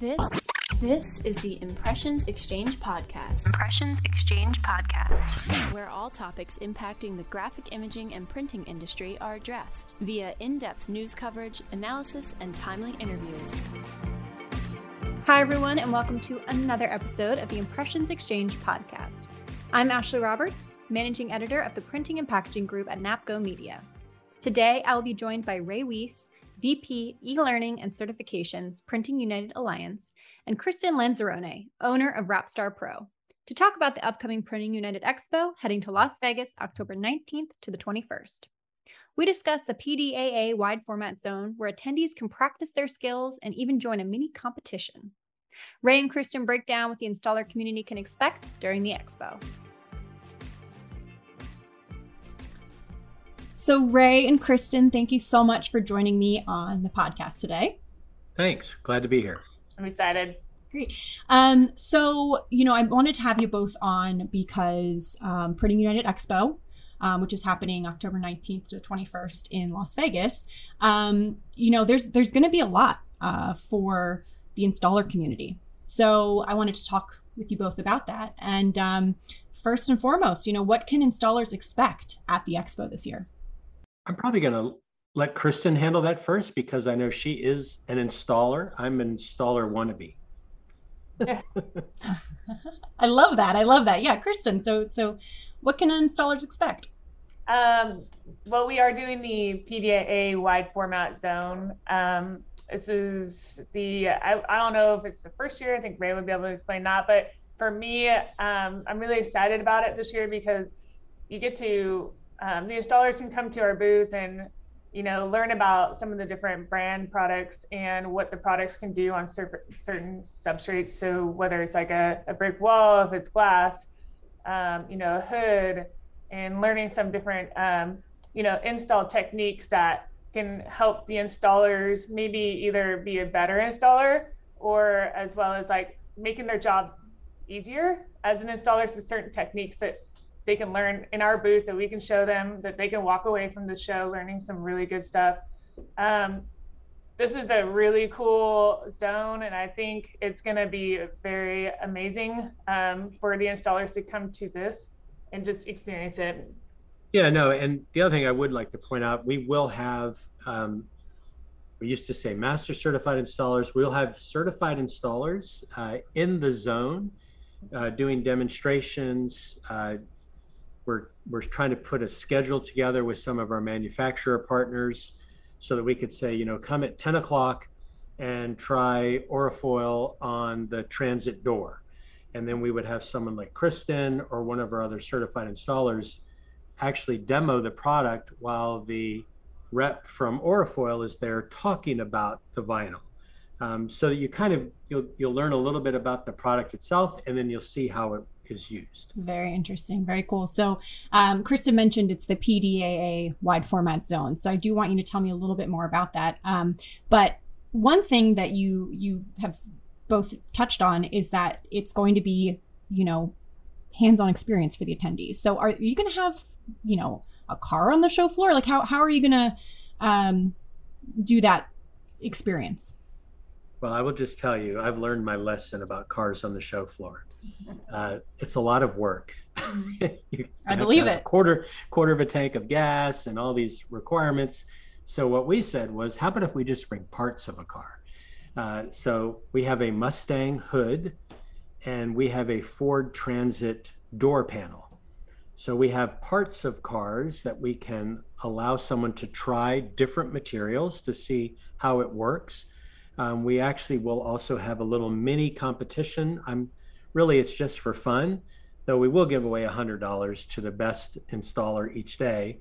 This this is the Impressions Exchange podcast. Impressions Exchange podcast, where all topics impacting the graphic imaging and printing industry are addressed via in-depth news coverage, analysis, and timely interviews. Hi everyone and welcome to another episode of the Impressions Exchange podcast. I'm Ashley Roberts, managing editor of the Printing and Packaging Group at NAPCO Media. Today I will be joined by Ray Weiss, VP e-learning and certifications, Printing United Alliance, and Kristen Lanzarone, owner of Rapstar Pro, to talk about the upcoming Printing United Expo heading to Las Vegas October 19th to the 21st. We discuss the PDAA wide format zone where attendees can practice their skills and even join a mini competition. Ray and Kristen break down what the installer community can expect during the expo. So, Ray and Kristen, thank you so much for joining me on the podcast today. Thanks. Glad to be here. I'm excited. Great. Um, so, you know, I wanted to have you both on because um, Printing United Expo, um, which is happening October 19th to 21st in Las Vegas, um, you know, there's there's going to be a lot uh, for the installer community. So, I wanted to talk with you both about that. And um, first and foremost, you know, what can installers expect at the expo this year? I'm probably going to let Kristen handle that first because I know she is an installer. I'm an installer wannabe. I love that. I love that. Yeah, Kristen. So, so what can installers expect? Um, well, we are doing the PDAA wide format zone. Um, this is the I, I don't know if it's the first year. I think Ray would be able to explain that, but for me, um, I'm really excited about it this year because you get to um, the installers can come to our booth and you know learn about some of the different brand products and what the products can do on cer- certain substrates. So whether it's like a, a brick wall if it's glass um, you know a hood and learning some different um, you know install techniques that can help the installers maybe either be a better installer or as well as like making their job easier as an installer. To certain techniques that they can learn in our booth that we can show them that they can walk away from the show learning some really good stuff. Um, this is a really cool zone, and I think it's going to be very amazing um, for the installers to come to this and just experience it. Yeah, no, and the other thing I would like to point out, we will have, um, we used to say master certified installers. We'll have certified installers uh, in the zone uh, doing demonstrations, uh, we're, we're trying to put a schedule together with some of our manufacturer partners so that we could say, you know, come at 10 o'clock and try Orafol on the transit door. And then we would have someone like Kristen or one of our other certified installers actually demo the product while the rep from Orafol is there talking about the vinyl. Um, so that you kind of you'll you'll learn a little bit about the product itself, and then you'll see how it is used. Very interesting. Very cool. So, um, Kristen mentioned it's the PDAA wide format zone. So, I do want you to tell me a little bit more about that. Um, but one thing that you you have both touched on is that it's going to be, you know, hands-on experience for the attendees. So, are you going to have, you know, a car on the show floor? Like, how how are you going to um, do that experience? Well, I will just tell you, I've learned my lesson about cars on the show floor. Uh, it's a lot of work. Mm-hmm. I believe it. Quarter quarter of a tank of gas and all these requirements. So what we said was, how about if we just bring parts of a car? Uh, so we have a Mustang hood, and we have a Ford Transit door panel. So we have parts of cars that we can allow someone to try different materials to see how it works. Um, we actually will also have a little mini competition. I'm really it's just for fun, though we will give away $100 to the best installer each day.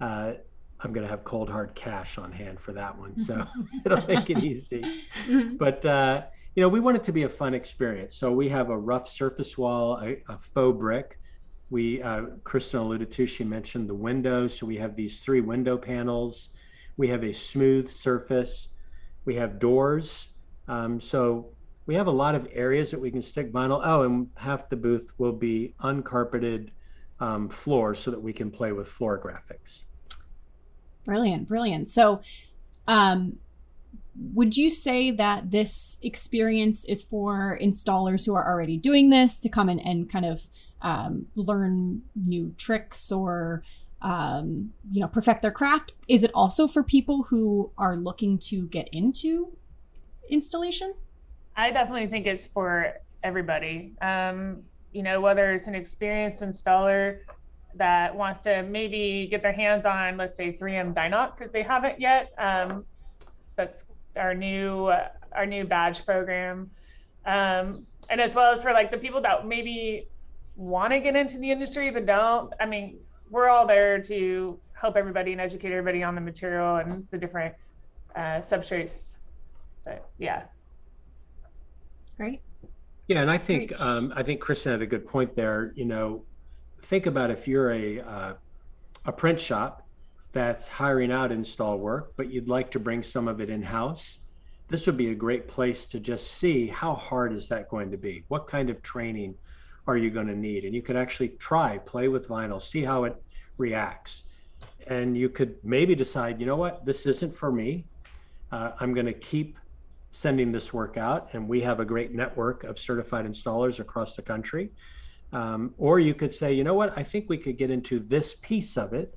Uh, I'm going to have cold hard cash on hand for that one, so it'll make it easy. Mm-hmm. But uh, you know, we want it to be a fun experience. So we have a rough surface wall, a, a faux brick. We, uh, Kristen alluded to, she mentioned the windows. So we have these three window panels. We have a smooth surface. We have doors. Um, so we have a lot of areas that we can stick vinyl. Oh, and half the booth will be uncarpeted um, floors so that we can play with floor graphics. Brilliant, brilliant. So, um, would you say that this experience is for installers who are already doing this to come in and kind of um, learn new tricks or um, you know perfect their craft. Is it also for people who are looking to get into installation? I definitely think it's for everybody. Um, you know whether it's an experienced installer that wants to maybe get their hands on let's say 3M DI-NOC because they haven't yet um, that's our new uh, our new badge program, um, and as well as for like the people that maybe want to get into the industry but don't. I mean, we're all there to help everybody and educate everybody on the material and the different uh, substrates. But yeah. Great. Yeah, and I think um, I think Kristen had a good point there. You know, think about if you're a uh, a print shop that's hiring out install work, but you'd like to bring some of it in house, this would be a great place to just see how hard is that going to be? What kind of training are you going to need? And you could actually try, play with vinyl, see how it reacts. And you could maybe decide, you know what, this isn't for me. Uh, I'm going to keep sending this work out. And we have a great network of certified installers across the country. Um, or you could say, you know what, I think we could get into this piece of it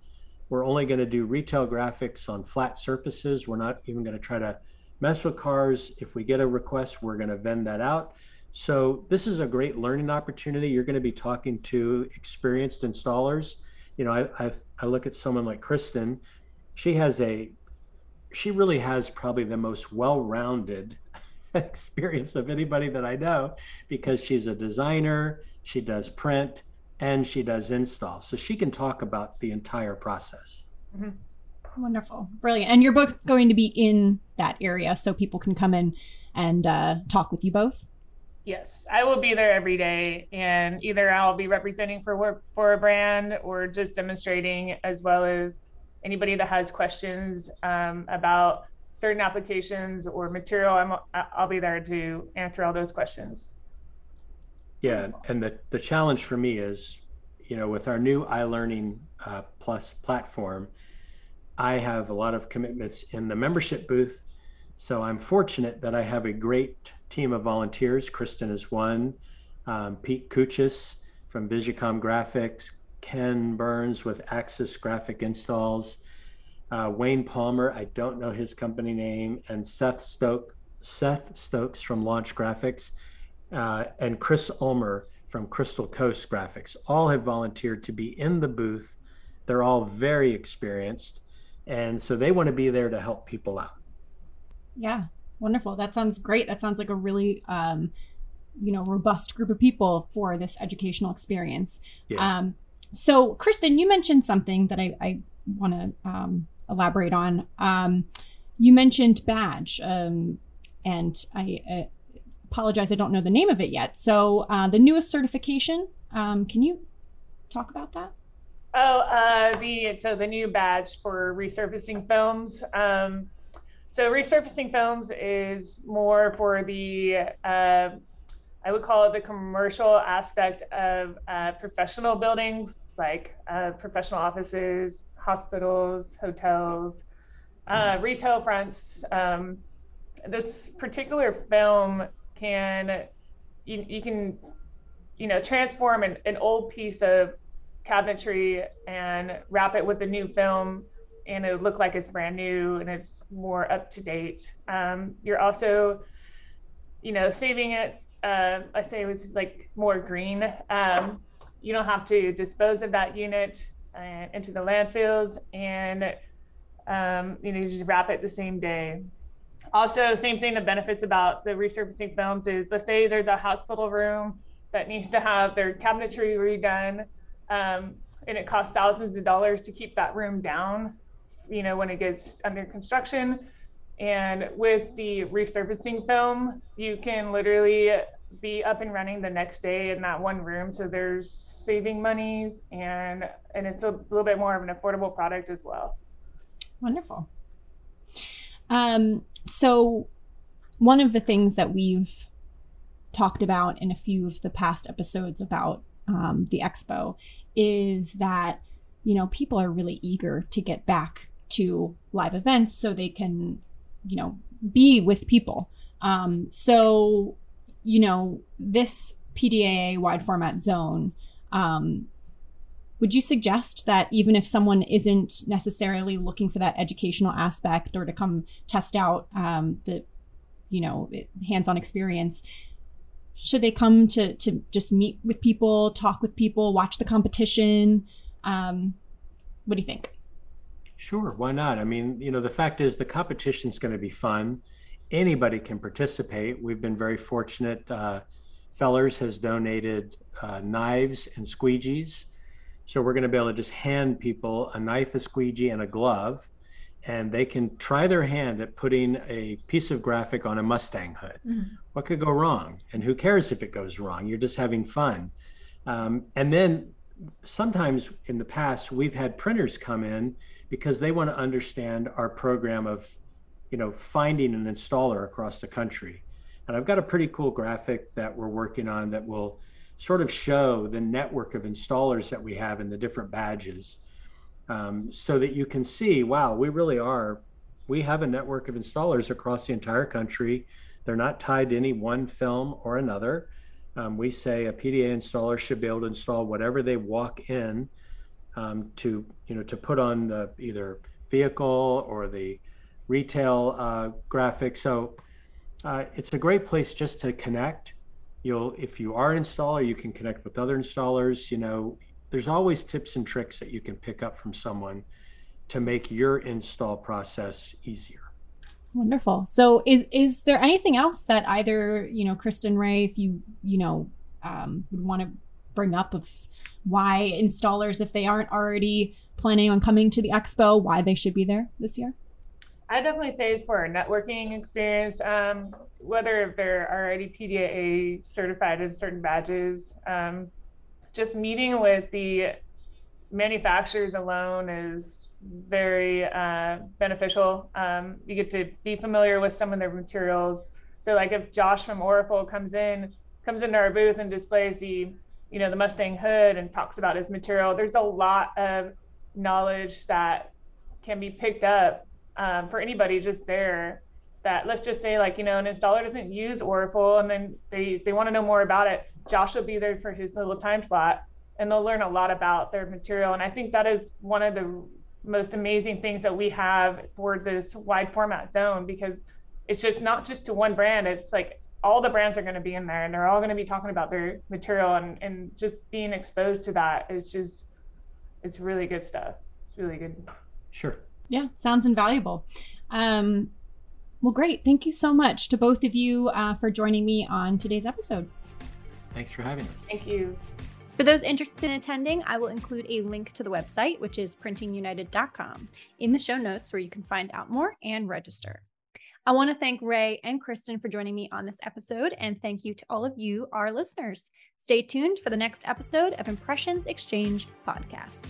we're only going to do retail graphics on flat surfaces. We're not even going to try to mess with cars. If we get a request, we're going to vend that out. So this is a great learning opportunity. You're going to be talking to experienced installers. You know, I, I, I look at someone like Kristen. She has a, she really has probably the most well-rounded experience of anybody that I know because she's a designer. She does print and she does install. So she can talk about the entire process. Mm-hmm. Wonderful. Brilliant. And you're both going to be in that area so people can come in and uh, talk with you both? Yes, I will be there every day, and either I'll be representing for for a brand or just demonstrating, as well as anybody that has questions um, about certain applications or material. I'm I'll be there to answer all those questions. Yeah, and the, the challenge for me is, you know, with our new iLearning uh, Plus platform, I have a lot of commitments in the membership booth. So I'm fortunate that I have a great team of volunteers. Kristen is one, um, Pete Kuchis from Visicom Graphics, Ken Burns with Axis Graphic Installs, uh, Wayne Palmer, I don't know his company name, and Seth Stoke, Seth Stokes from Launch Graphics. Uh, and Chris Ulmer from Crystal Coast Graphics. All have volunteered to be in the booth. They're all very experienced, and so they want to be there to help people out. Yeah, wonderful. That sounds great. That sounds like a really, um, you know, robust group of people for this educational experience. Yeah. Um, so, Kristen, you mentioned something that I, I want to um, elaborate on. Um, you mentioned badge, um, and I, uh, apologize, I don't know the name of it yet. So uh, the newest certification, um, can you talk about that? Oh, uh, the so the new badge for resurfacing films. Um, so resurfacing films is more for the uh, I would call it the commercial aspect of uh, professional buildings like uh, professional offices, hospitals, hotels, uh, retail fronts. Um, this particular film can you, you can you know transform an, an old piece of cabinetry and wrap it with a new film and it look like it's brand new and it's more up to date. Um, you're also you know saving it uh, i say it was like more green. Um, you don't have to dispose of that unit uh, into the landfills and um, you know you just wrap it the same day. Also, same thing, the benefits about the resurfacing films is let's say there's a hospital room that needs to have their cabinetry redone, um, and it costs thousands of dollars to keep that room down, you know, when it gets under construction. And with the resurfacing film, you can literally be up and running the next day in that one room. So there's saving monies and and it's a little bit more of an affordable product as well. Wonderful. Um, so, one of the things that we've talked about in a few of the past episodes about um, the expo is that you know people are really eager to get back to live events so they can you know be with people. Um, so, you know, this PDAA wide format zone, um, would you suggest that even if someone isn't necessarily looking for that educational aspect or to come test out um, the, you know, hands-on experience, should they come to to just meet with people, talk with people, watch the competition? Um, what do you think? Sure, why not? I mean, you know, the fact is the competition is going to be fun. Anybody can participate. We've been very fortunate. Uh, Fellers has donated uh, knives and squeegees. So we're going to be able to just hand people a knife, a squeegee, and a glove, and they can try their hand at putting a piece of graphic on a Mustang hood. Mm-hmm. What could go wrong? And who cares if it goes wrong? You're just having fun. Um, and then sometimes in the past, we've had printers come in because they want to understand our program of, you know, finding an installer across the country. And I've got a pretty cool graphic that we're working on that will sort of show the network of installers that we have in the different badges um, so that you can see, wow, we really are, we have a network of installers across the entire country. They're not tied to any one film or another. Um, we say a PDA installer should be able to install whatever they walk in um, to you know to put on the either vehicle or the retail uh, graphic. So uh, it's a great place just to connect. You'll if you are an installer, you can connect with other installers. You know, there's always tips and tricks that you can pick up from someone to make your install process easier. Wonderful. So is is there anything else that either, you know, Kristen Ray, if you, you know, um, would want to bring up of why installers, if they aren't already planning on coming to the expo, why they should be there this year? I definitely say it's for a networking experience. Um, whether if they're already PDAA certified in certain badges, um, just meeting with the manufacturers alone is very uh, beneficial. Um, you get to be familiar with some of their materials. So, like if Josh from Oracal comes in, comes into our booth and displays the you know the Mustang hood and talks about his material. There's a lot of knowledge that can be picked up um, for anybody just there. That let's just say like you know an installer doesn't use Oracal and then they they want to know more about it. Josh will be there for his little time slot and they'll learn a lot about their material. And I think that is one of the most amazing things that we have for this wide format zone because it's just not just to one brand. It's like all the brands are going to be in there and they're all going to be talking about their material and, and just being exposed to that is just it's really good stuff. It's really good. Sure. Yeah sounds invaluable. Um, well great. Thank you so much to both of you uh, for joining me on today's episode. Thanks for having us. Thank you. For those interested in attending, I will include a link to the website, which is printingunited.com, in the show notes where you can find out more and register. I want to thank Ray and Kristen for joining me on this episode, and thank you to all of you, our listeners. Stay tuned for the next episode of Impressions Exchange Podcast.